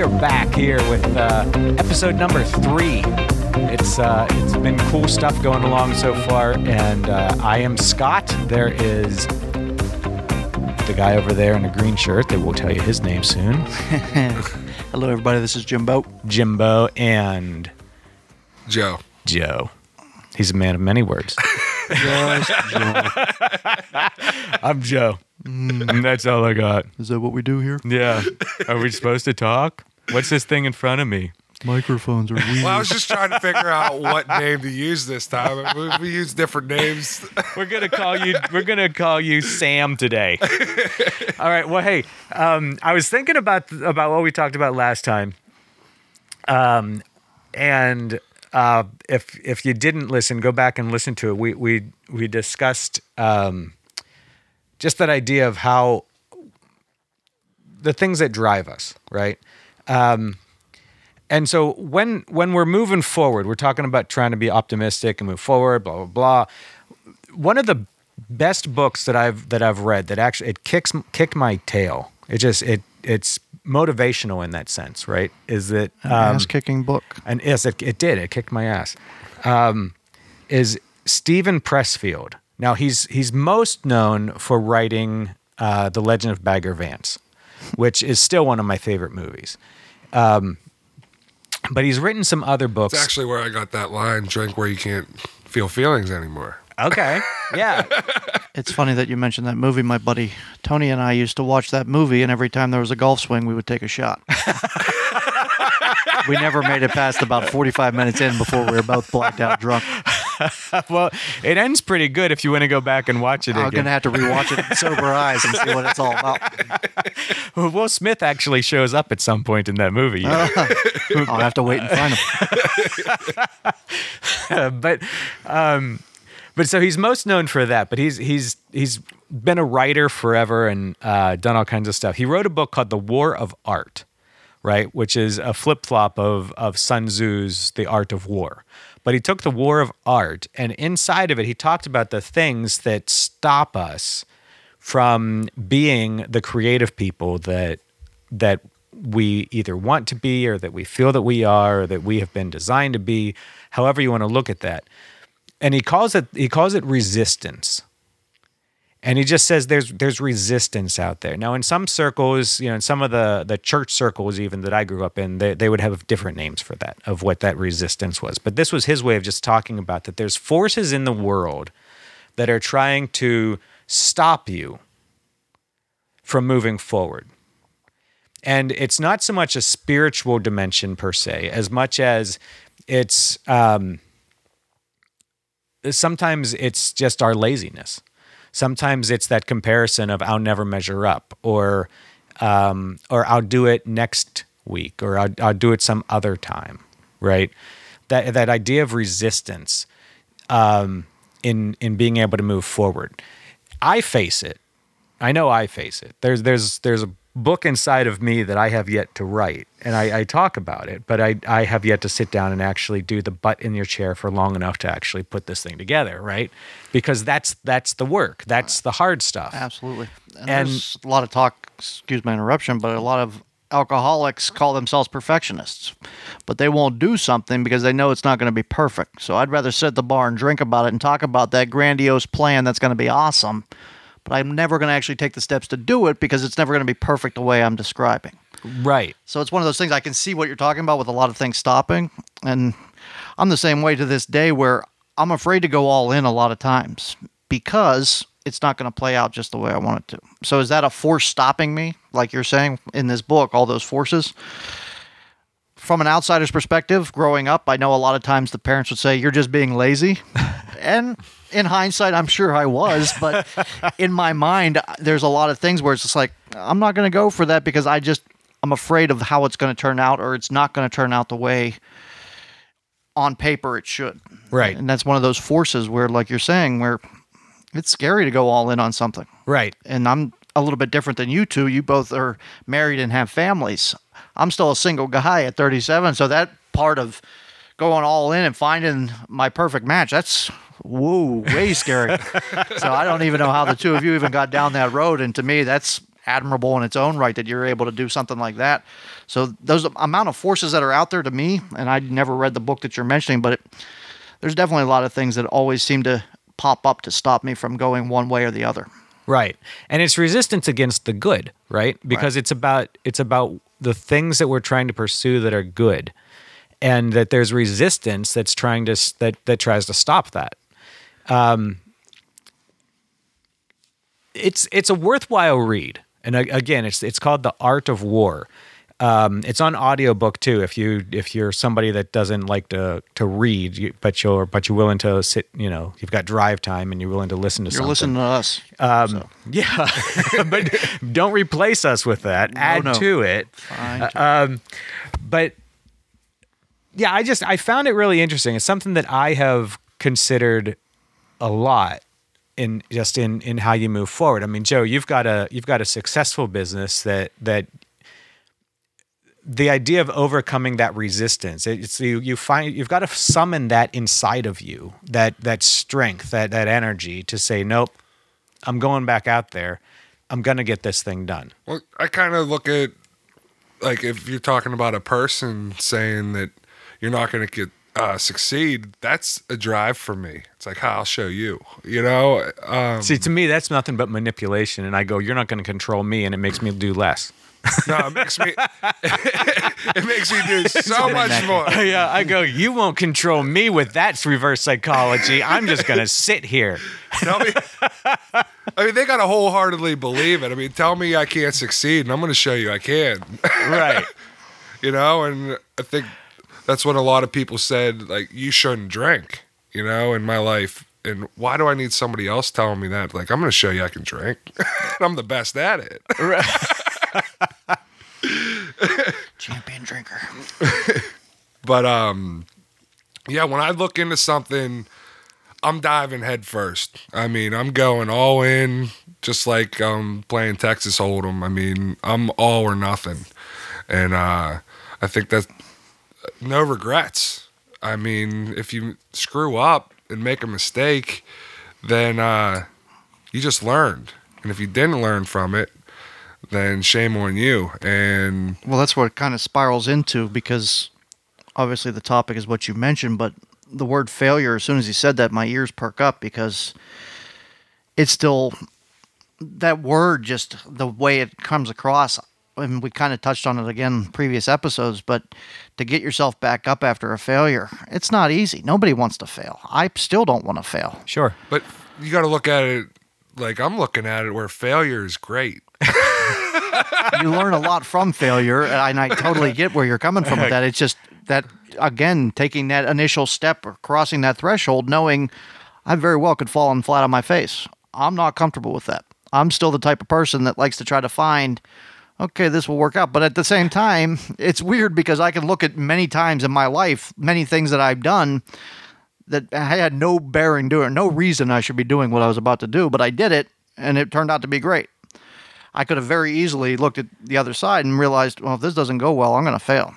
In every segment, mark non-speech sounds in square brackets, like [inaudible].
we are back here with uh, episode number three. It's uh, it's been cool stuff going along so far, and uh, I am Scott. There is the guy over there in a green shirt that will tell you his name soon, [laughs] Hello, everybody. This is Jimbo. Jimbo, and Joe. Joe. He's a man of many words. [laughs] [laughs] I'm Joe. And that's all I got. Is that what we do here? Yeah. Are we supposed to talk? What's this thing in front of me? Microphones are weird. Well, I was just trying to figure out what name to use this time. We, we use different names. [laughs] We're gonna call you. We're gonna call you Sam today. [laughs] All right. Well, hey, um, I was thinking about about what we talked about last time, um, and uh, if if you didn't listen, go back and listen to it. We we we discussed um, just that idea of how the things that drive us, right? Um, and so when when we're moving forward, we're talking about trying to be optimistic and move forward, blah blah blah. One of the best books that I've that I've read that actually it kicks kicked my tail. It just it it's motivational in that sense, right? Is that An um, ass kicking book. and yes, it, it did. It kicked my ass. Um, is Steven Pressfield. Now he's he's most known for writing uh, the Legend of Bagger Vance, which is still one of my favorite movies. Um, but he's written some other books. It's actually where I got that line drink where you can't feel feelings anymore. okay, yeah, [laughs] It's funny that you mentioned that movie. My buddy Tony and I used to watch that movie, and every time there was a golf swing, we would take a shot. [laughs] we never made it past about 45 minutes in before we were both blacked out drunk. [laughs] well, it ends pretty good if you want to go back and watch it I'm going to have to rewatch it with sober eyes and see what it's all about. [laughs] Will Smith actually shows up at some point in that movie. I'll have to wait and find him. [laughs] but um, but so he's most known for that. But he's he's he's been a writer forever and uh, done all kinds of stuff. He wrote a book called The War of Art, right, which is a flip flop of of Sun Tzu's The Art of War. But he took the War of Art, and inside of it, he talked about the things that stop us from being the creative people that that we either want to be or that we feel that we are or that we have been designed to be however you want to look at that and he calls it he calls it resistance and he just says there's there's resistance out there. Now in some circles you know in some of the the church circles even that i grew up in they, they would have different names for that of what that resistance was. But this was his way of just talking about that there's forces in the world that are trying to stop you from moving forward. And it's not so much a spiritual dimension per se as much as it's um, sometimes it's just our laziness sometimes it's that comparison of i'll never measure up or um, or i'll do it next week or I'll, I'll do it some other time right? That that idea of resistance um, in in being able to move forward. I face it. I know I face it. There's there's there's a book inside of me that I have yet to write, and I, I talk about it, but I I have yet to sit down and actually do the butt in your chair for long enough to actually put this thing together, right? Because that's that's the work. That's the hard stuff. Absolutely. And, And- there's a lot of talk, excuse my interruption, but a lot of alcoholics call themselves perfectionists. But they won't do something because they know it's not going to be perfect. So I'd rather sit at the bar and drink about it and talk about that grandiose plan that's going to be awesome. But I'm never going to actually take the steps to do it because it's never going to be perfect the way I'm describing. Right. So it's one of those things I can see what you're talking about with a lot of things stopping. And I'm the same way to this day where I'm afraid to go all in a lot of times because it's not going to play out just the way I want it to. So is that a force stopping me, like you're saying in this book, all those forces? From an outsider's perspective, growing up, I know a lot of times the parents would say, You're just being lazy. [laughs] and in hindsight, I'm sure I was, but [laughs] in my mind, there's a lot of things where it's just like, I'm not going to go for that because I just, I'm afraid of how it's going to turn out or it's not going to turn out the way on paper it should. Right. And that's one of those forces where, like you're saying, where it's scary to go all in on something. Right. And I'm a little bit different than you two. You both are married and have families. I'm still a single guy at 37. So that part of going all in and finding my perfect match, that's whoa, way scary. [laughs] so I don't even know how the two of you even got down that road. And to me, that's admirable in its own right that you're able to do something like that. So those amount of forces that are out there to me, and I never read the book that you're mentioning, but it, there's definitely a lot of things that always seem to pop up to stop me from going one way or the other. Right. And it's resistance against the good, right? Because Right. it's about it's about the things that we're trying to pursue that are good. And that there's resistance that's trying to that that tries to stop that. Um it's it's a worthwhile read. And again, it's it's called The Art of War. Um, it's on audiobook too. If you if you're somebody that doesn't like to to read, you, but you're but you're willing to sit, you know, you've got drive time and you're willing to listen to something. You're something. listening to us. Um, [laughs] Yeah, [laughs] but don't replace us with that. Add no. to it. Fine. Um, but yeah, I just I found it really interesting. It's something that I have considered a lot in just in in how you move forward. I mean, Joe, you've got a you've got a successful business that that the idea of overcoming that resistance it's you you find you've got to summon that inside of you that that strength that that energy to say nope i'm going back out there i'm going to get this thing done Well, I kind of look at like if you're talking about a person saying that you're not going to get uh, succeed, that's a drive for me. It's like, "Ha, I'll show you. You know, um, see to me that's nothing but manipulation and i go you're not going to control me and it makes me do less no, it makes me [laughs] it makes me do [laughs] so much more. [laughs] yeah i go you won't control me with that reverse psychology i'm just going to sit here Tell me, I mean, they got to wholeheartedly believe it. I mean, tell me I can't succeed, and I'm going to show you I can. right you know, and I think that's what a lot of people said. Like, you shouldn't drink. You know, in my life. And why do I need somebody else telling me that? Like, I'm going to show you I can drink. I'm the best at it. Champion drinker. But um, yeah, when I look into something, I'm diving head first. I mean, I'm going all in, just like um playing Texas Hold'em. I mean, I'm all or nothing, and uh, I think that no regrets. I mean, if you screw up and make a mistake, then uh, you just learned, and if you didn't learn from it, then shame on you. And Well, that's what it kind of spirals into because obviously the topic is what you mentioned, but the word failure, as soon as you said that, my ears perk up because it's still that word, just the way it comes across. And we kind of touched on it again in previous episodes, but to get yourself back up after a failure, it's not easy. Nobody wants to fail. I still don't want to fail. sure But you got to look at it like I'm looking at it, where failure is great. [laughs] you learn a lot from failure, and I totally [laughs] get where you're coming from with that. It's just that again, taking that initial step or crossing that threshold, knowing I very well could fall on flat on my face. I'm not comfortable with that. I'm still the type of person that likes to try to find, okay, this will work out. But at the same time, it's weird because I can look at many times in my life, many things that I've done that I had no bearing doing, no reason I should be doing what I was about to do, but I did it, and it turned out to be great. I could have very easily looked at the other side and realized, well, if this doesn't go well, I'm going to fail.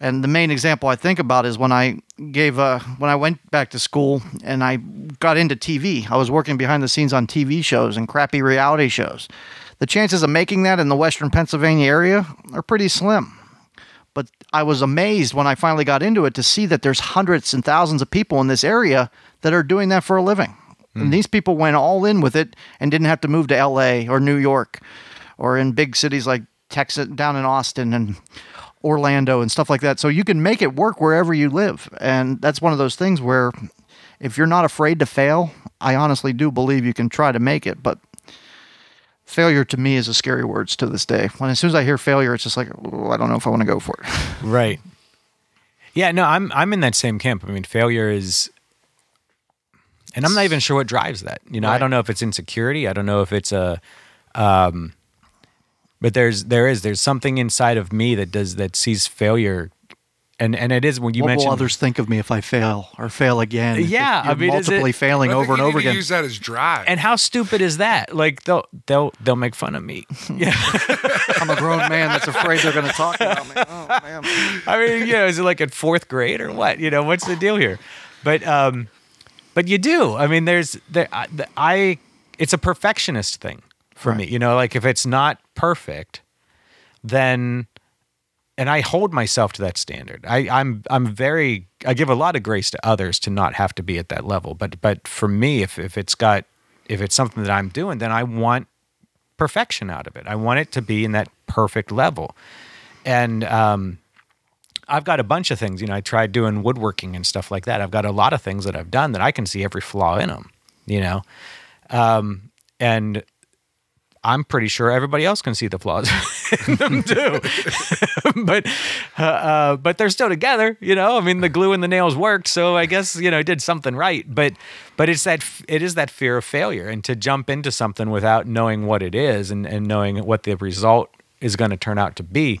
And the main example I think about is when I gave uh, when I went back to school and I got into TV. I was working behind the scenes on TV shows and crappy reality shows. The chances of making that in the Western Pennsylvania area are pretty slim. But I was amazed when I finally got into it to see that there's hundreds and thousands of people in this area that are doing that for a living. And mm. these people went all in with it and didn't have to move to LA or New York or in big cities like Texas, down in Austin and Orlando and stuff like that. So you can make it work wherever you live. And that's one of those things where if you're not afraid to fail, I honestly do believe you can try to make it. But failure to me is a scary word to this day. When as soon as I hear failure, it's just like, oh, I don't know if I want to go for it. [laughs] Right. Yeah, no, I'm I'm in that same camp. I mean, failure is and I'm not even sure what drives that. You know, I don't know if it's insecurity. I don't know if it's a um but there's there is there's something inside of me that does that sees failure and and it is when you what mentioned will others think of me if I fail or fail again? Yeah, you're I mean, is it- multiply failing over and over again. Use that as drive. and how stupid is that? Like they'll they'll they'll make fun of me. Yeah. [laughs] I'm a grown man that's afraid they're going to talk about me. Oh man. [laughs] I mean, you know, is it like in fourth grade or what? You know, what's the deal here? But um, but you do. I mean, there's there. I, the- I it's a perfectionist thing for me. You know, like if it's not perfect, then and I hold myself to that standard. I, I'm I'm very I give a lot of grace to others to not have to be at that level. But but for me, if if it's got if it's something that I'm doing, then I want perfection out of it. I want it to be in that perfect level. And um, I've got a bunch of things. You know, I tried doing woodworking and stuff like that. I've got a lot of things that I've done that I can see every flaw in them. You know, um, and I'm pretty sure everybody else can see the flaws [laughs] in them too. [laughs] but uh, uh, but they're still together, you know. I mean, the glue and the nails worked, so I guess you know I did something right. But but it's that it is that fear of failure, and to jump into something without knowing what it is and and knowing what the result is going to turn out to be.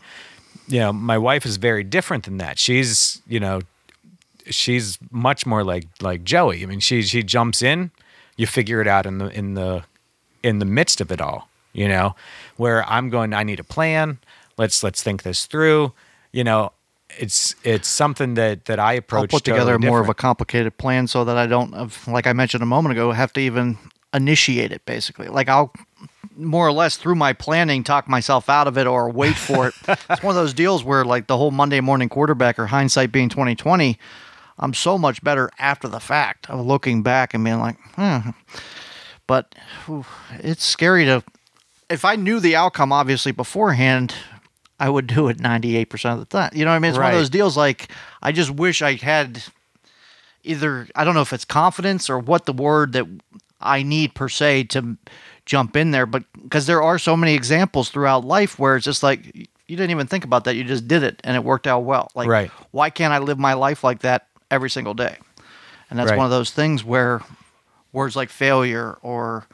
You know, my wife is very different than that. She's you know she's much more like like Joey. I mean, she she jumps in, you figure it out in the in the in the midst of it all, you know, where I'm going, I need a plan. Let's let's think this through. You know, it's it's something that that I approach. I'll put totally together more of a complicated plan so that I don't, like I mentioned a moment ago, have to even initiate it. Basically, like I'll more or less through my planning talk myself out of it or wait for it. [laughs] it's one of those deals where like the whole Monday morning quarterback or hindsight being twenty twenty. I'm so much better after the fact of looking back and being like, hmm. But whew, it's scary to. If I knew the outcome, obviously beforehand, I would do it 98% of the time. You know what I mean? It's one of those deals like I just wish I had either I don't know if it's confidence or what the word that I need per se to jump in there, but because there are so many examples throughout life where it's just like you didn't even think about that, you just did it and it worked out well. Like Right. why can't I live my life like that every single day? And that's Right. one of those things where words like failure or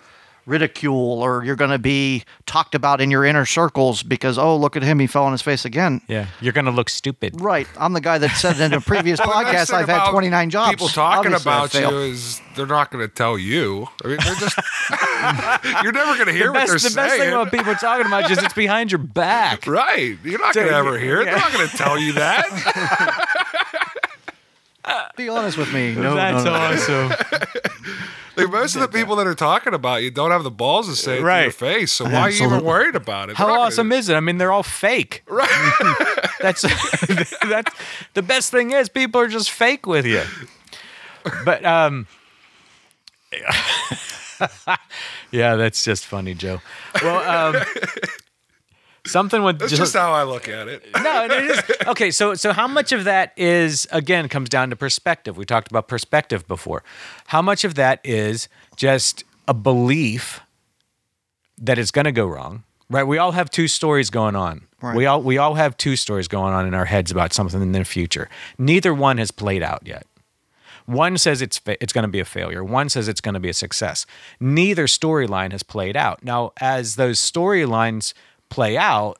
ridicule or you're going to be talked about in your inner circles because oh look at him he fell on his face again Yeah, you're gonna look stupid. Right. I'm the guy that said in a [laughs] previous Well, podcast I've had 29 jobs. People talking Obviously, about you is they're not going to tell you. I mean, they're just [laughs] [laughs] you're never going to hear The what they're the saying. best thing about people talking about is it's behind your back. [laughs] Right. You're not going to ever hear it. They're not going to tell you that. [laughs] Be honest with me. No, That's no, no. awesome. Like most of the people that are talking about you don't have the balls to say it to your face. So why are you even worried about it? How They're not awesome gonna- is it? I mean, they're all fake. Right. That's that's the best thing is people are just fake with you. But um Yeah, that's just funny, Joe. Well, um [laughs] something with That's just how I look at it. no, it is okay. So, so how much of that is again comes down to perspective? We talked about perspective before. How much of that is just a belief that it's going to go wrong? Right? We all have two stories going on. Right. We all we all have two stories going on in our heads about something in the future. Neither one has played out yet. One says it's fa- it's going to be a failure. One says it's going to be a success. Neither storyline has played out. Now, as those storylines play out,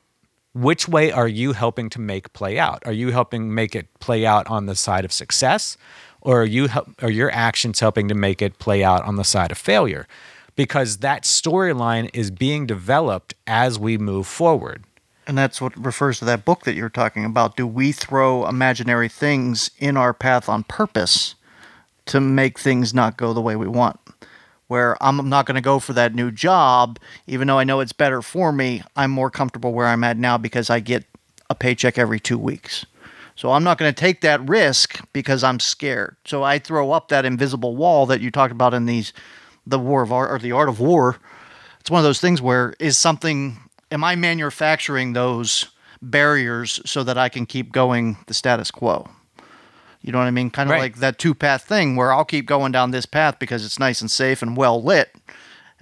which way are you helping to make play out? Are you helping make it play out on the side of success, or are you help, are your actions helping to make it play out on the side of failure? Because that storyline is being developed as we move forward. And that's what refers to that book that you're talking about. Do we throw imaginary things in our path on purpose to make things not go the way we want? Where I'm not going to go for that new job, even though I know it's better for me, I'm more comfortable where I'm at now because I get a paycheck every two weeks. So I'm not going to take that risk because I'm scared. So I throw up that invisible wall that you talked about in these, the war of art or the art of war. It's one of those things where is something, am I manufacturing those barriers so that I can keep going the status quo? You know what I mean? Kind of Right. like that two path thing where I'll keep going down this path because it's nice and safe and well lit.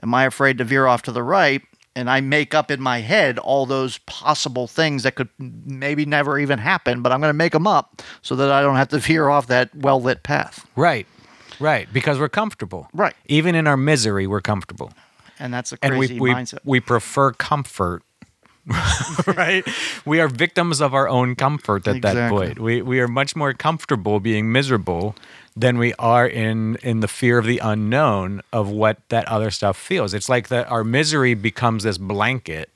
Am I afraid to veer off to the right? And I make up in my head all those possible things that could maybe never even happen, but I'm going to make them up so that I don't have to [laughs] veer off that well lit path. Right. Right. Because we're comfortable. Right. Even in our misery, we're comfortable. And that's a and crazy we we, mindset. we prefer comfort [laughs] right? We are victims of our own comfort at that point. We we are much more comfortable being miserable than we are in in the fear of the unknown of what that other stuff feels. It's like that our misery becomes this blanket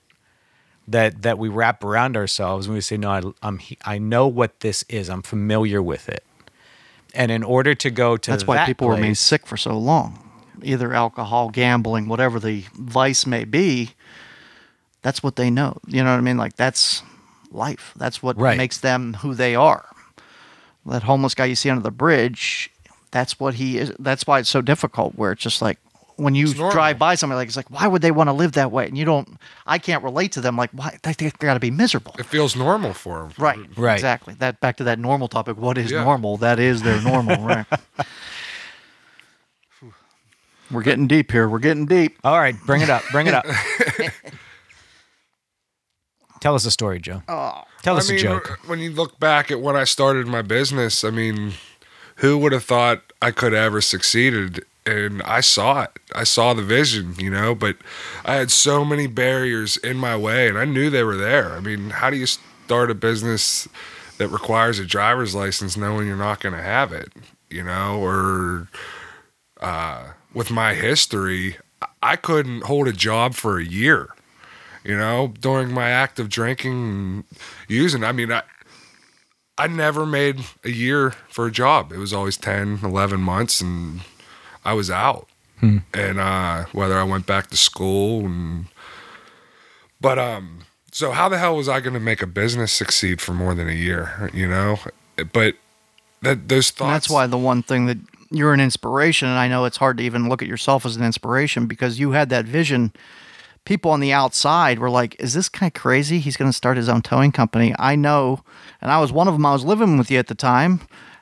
that that we wrap around ourselves and we say no I, i'm he- i know what this is. I'm familiar with it. And in order to go to That's why that people remain sick for so long. either alcohol, gambling, whatever the vice may be, that's what they know. You know what I mean? Like that's life. That's what Right. makes them who they are. That homeless guy you see under the bridge, that's what he is. That's why it's so difficult. Where it's just like when you drive by somebody, like it's like, why would they want to live that way? And you don't. I can't relate to them. Like, why? They, they got to be miserable. It feels normal for them. Right. Right. Exactly. That back to that normal topic. What is Yeah. normal? That is their normal. right. [laughs] We're getting deep here. We're getting deep. All right, bring it up. Bring it up. [laughs] Tell us a story, Joe. Tell us I mean, a joke. when you look back at when I started my business, I mean, who would have thought I could have ever succeeded? And I saw it. I saw the vision, you know, but I had so many barriers in my way and I knew they were there. I mean, how do you start a business that requires a driver's license knowing you're not going to have it, you know, or uh, with my history, I couldn't hold a job for a year you know, during my act of drinking and using. I mean, I I never made a year for a job. It was always 10, 11 months and I was out. And uh whether I went back to school and but um so how the hell was I going to make a business succeed for more than a year, you know? But that those thoughts And that's why the one thing that you're an inspiration, and I know it's hard to even look at yourself as an inspiration because you had that vision. People on the outside were like, "Is this guy crazy? He's going to start his own towing company." I know, and I was one of them. I was living with you at the time,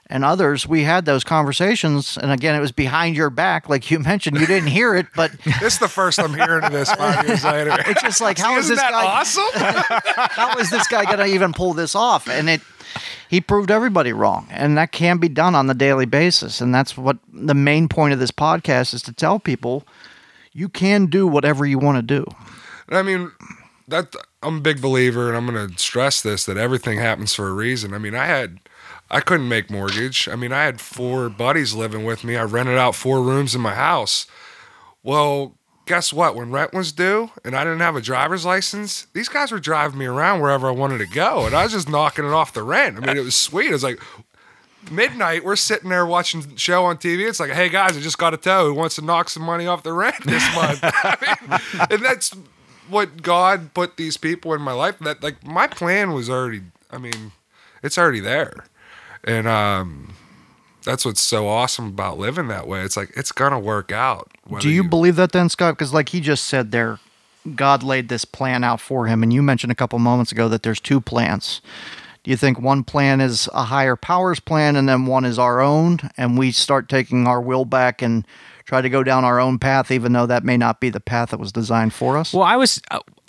and others. We had those conversations, and again, it was behind your back, like you [laughs] mentioned. You didn't hear it, but [laughs] this is the first I'm hearing this 5 years later. [laughs] it's just like, how is this that guy? awesome? how is this guy going to even pull this off? And it, he proved everybody wrong, and that can be done on the daily basis. And that's what the main point of this podcast is to tell people: you can do whatever you want to do. I mean, that I'm a big believer, and I'm going to stress this that everything happens for a reason. I mean, I had, I couldn't make mortgage. I mean, I had four buddies living with me. I rented out four rooms in my house. Well, guess what? When rent was due and I didn't have a driver's license, these guys were driving me around wherever I wanted to go, and I was just knocking it off the rent. I mean, it was sweet. It was like. Midnight, we're sitting there watching the show on TV. It's like, hey guys, I just got a tow. Who wants to knock some money off the rent this month? [laughs] I mean, and that's what God put these people in my life. That like my plan was already. I mean, it's already there, and um, that's what's so awesome about living that way. It's like it's gonna work out. Do you believe that then, Scott? Because like he just said there, God laid this plan out for him, and you mentioned a couple moments ago that there's two plans. Do you think one plan is a higher powers plan, and then one is our own, and we start taking our will back and try to go down our own path, even though that may not be the path that was designed for us? Well, I was.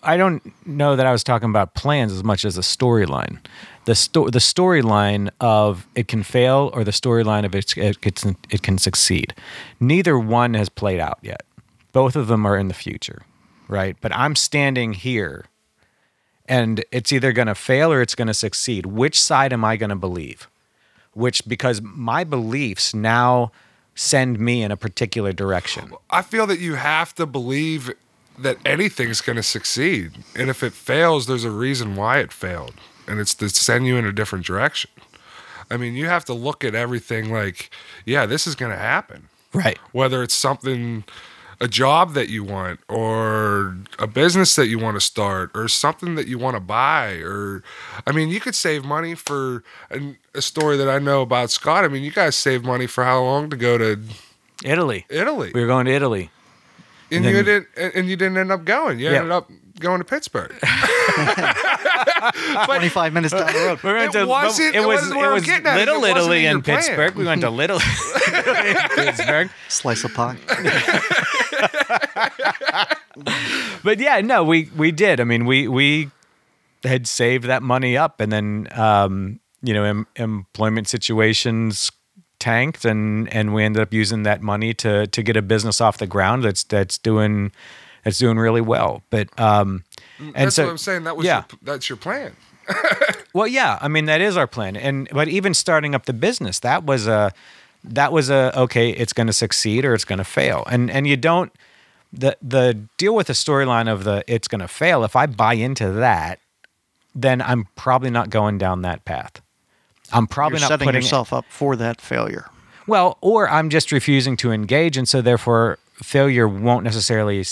I don't know that I was talking about plans as much as a storyline. The sto- the storyline of it can fail or the storyline of it, it, can- it can succeed. Neither one has played out yet. Both of them are in the future, right? But I'm standing here and it's either going to fail or it's going to succeed. Which side am I going to believe? Which, because my beliefs now send me in a particular direction. I feel that you have to believe that anything's going to succeed, and if it fails, there's a reason why it failed, and it's to send you in a different direction. I mean, you have to look at everything like, yeah, this is going to happen. Right. whether it's something a job that you want or a business that you want to start or something that you want to buy or i mean you could save money for an, a story that i know about scott i mean you guys saved money for how long to go to Italy. italy We were going to Italy. and, then- you didn't and and you didn't end up going you Yeah. ended up going to pittsburgh [laughs] 25 minutes down the road. We went It to wasn't- it it was wasn't it where I'm was getting at. It Little wasn't Italy in your in plan. Pittsburgh. We went to Little [laughs] Pittsburgh. Slice of pie. [laughs] But yeah, no, we we did. I mean, we we had saved that money up, and then um, you know, em, employment situations tanked, and and we ended up using that money to to get a business off the ground that's that's doing that's doing really well. But um, Mm, and that's so what i'm saying that was yeah. your, that's your plan [laughs] Well, yeah, I mean that is our plan, and but even starting up the business, that was a that was a okay, it's going to succeed or it's going to fail, and and you don't the the deal with the storyline of the it's going to fail. If I buy into that, then I'm probably not going down that path. I'm probably You're not setting putting yourself up for that failure. well, or I'm just refusing to engage, and so therefore failure won't necessarily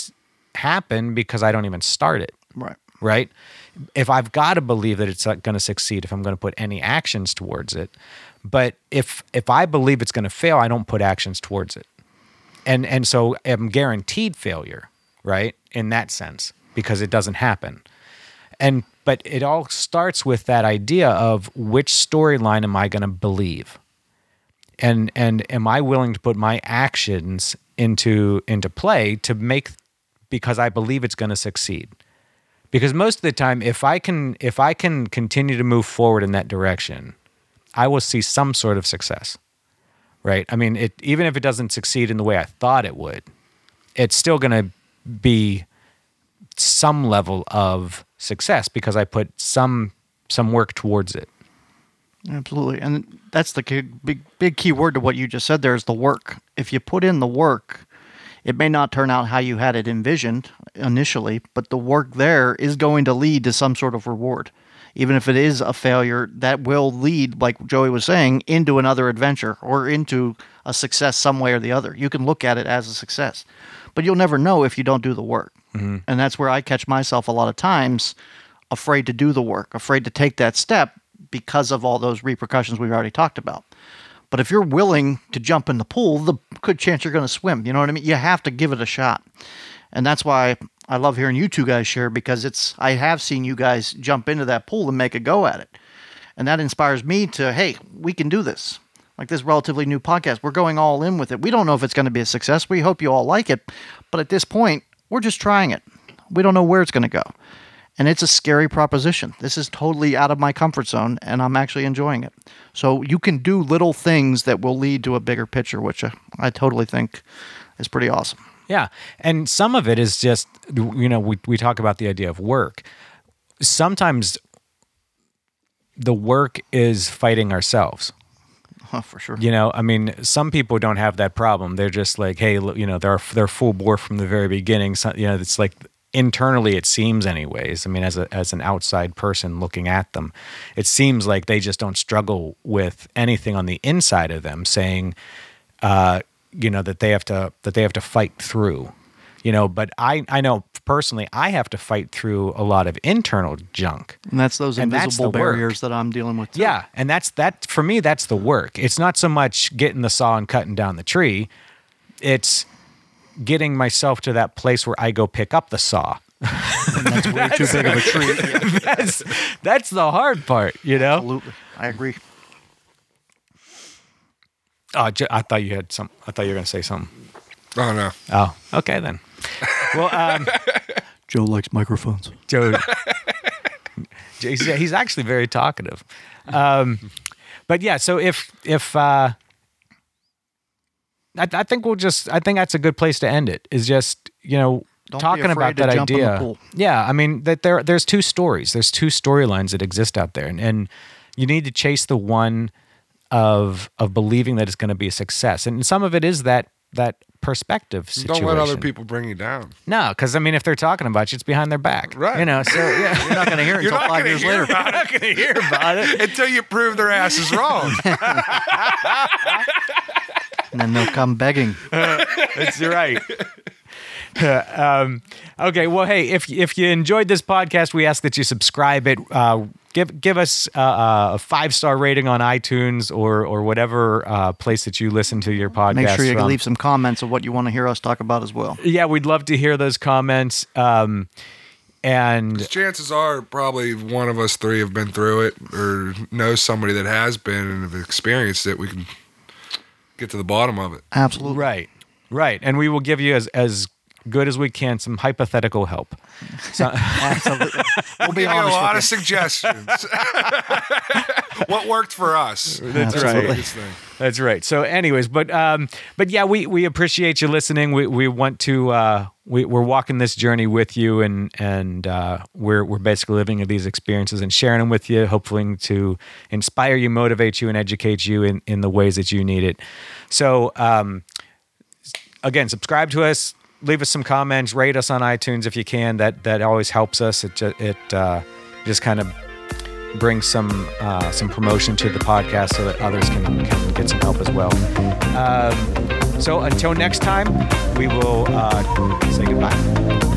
happen because I don't even start it Right. right? If I've got to believe that it's going to succeed, if I'm going to put any actions towards it, but if if I believe it's going to fail, I don't put actions towards it, and and so I'm guaranteed failure, right? In that sense, because it doesn't happen, and but it all starts with that idea of which storyline am I going to believe, and and am I willing to put my actions into into play to make because I believe it's going to succeed because most of the time if i can if i can continue to move forward in that direction i will see some sort of success right i mean it even if it doesn't succeed in the way i thought it would it's still going to be some level of success because i put some some work towards it Absolutely. And that's the big big key word to what you just said there is the work. If you put in the work, it may not turn out how you had it envisioned initially, but the work there is going to lead to some sort of reward. Even if it is a failure, that will lead, like Joey was saying, into another adventure or into a success some way or the other. You can look at it as a success, but you'll never know if you don't do the work. Mm-hmm. And that's where I catch myself a lot of times afraid to do the work, afraid to take that step because of all those repercussions we've already talked about. But if you're willing to jump in the pool, the good chance you're going to swim. You know what I mean? You have to give it a shot. And that's why I love hearing you two guys share because it's I have seen you guys jump into that pool and make a go at it. And that inspires me to, hey, we can do this. Like this relatively new podcast, we're going all in with it. We don't know if it's going to be a success. We hope you all like it. But at this point, we're just trying it. We don't know where it's going to go. And it's a scary proposition. This is totally out of my comfort zone, and I'm actually enjoying it. So you can do little things that will lead to a bigger picture, which I, I totally think is pretty awesome. Yeah. And some of it is just, you know, we, we talk about the idea of work. Sometimes the work is fighting ourselves. [laughs] Oh, for sure. You know, I mean, some people don't have that problem. They're just like, hey, you know, they're they're full bore from the very beginning. So, you know, it's like internally it seems anyways. I mean, as a as an outside person looking at them, it seems like they just don't struggle with anything on the inside of them saying uh, you know, that they have to that they have to fight through. You know, but I I know personally I have to fight through a lot of internal junk. And that's those And that's invisible work. barriers that I'm dealing with. Too. Yeah, and that's that for me. That's the work. It's not so much getting the saw and cutting down the tree. It's getting myself to that place where I go pick up the saw. And that's way too big of a tree. [laughs] that's that's the hard part, you know. Absolutely. I agree. Oh, j- I thought you had some. I thought you were going to say something. Oh no. Oh, okay then. Well, um, [laughs] Joe likes microphones. Joe, he's, he's actually very talkative. Um, but yeah, so if if uh, I, I think we'll just I think that's a good place to end it. Is just you know Don't be talking about afraid to that jump in the idea. pool. Yeah, I mean that there there's two stories. There's two storylines that exist out there, and, and you need to chase the one of of believing that it's going to be a success. And some of it is that that perspective situation. Don't let other people bring you down. No, because I mean, if they're talking about you, it's behind their back, Right. You know, so yeah. [laughs] You're not going to hear it [laughs] until five gonna years hear later. about not going to hear about it. [laughs] Until you prove their ass is wrong. And then they'll come begging. [laughs] That's right. [laughs] um, okay, well, hey, if if you enjoyed this podcast, we ask that you subscribe it. Uh, give give us uh, a five star rating on iTunes or or whatever uh, place that you listen to your podcast. Make sure you from. leave some comments of what you want to hear us talk about as well. Yeah, we'd love to hear those comments. Um, and Chances are, probably one of us three have been through it or know somebody that has been and have experienced it. We can get to the bottom of it. Absolutely. right, right, and we will give you as as good as we can some hypothetical help. So, [laughs] Absolutely. We'll be Give you a lot with of suggestions. [laughs] what worked for us? That's the right. biggest thing. That's right. So, anyways, but um, but yeah, we we appreciate you listening. We we want to uh, we we're walking this journey with you, and and uh, we're we're basically living these experiences and sharing them with you, hopefully to inspire you, motivate you, and educate you in in the ways that you need it. So, um, again, subscribe to us. Leave us some comments. Rate us on iTunes if you can. That that always helps us. It ju- it uh, just kind of brings some uh, some promotion to the podcast so that others can, can get some help as well. Um, So until next time, we will uh, say goodbye.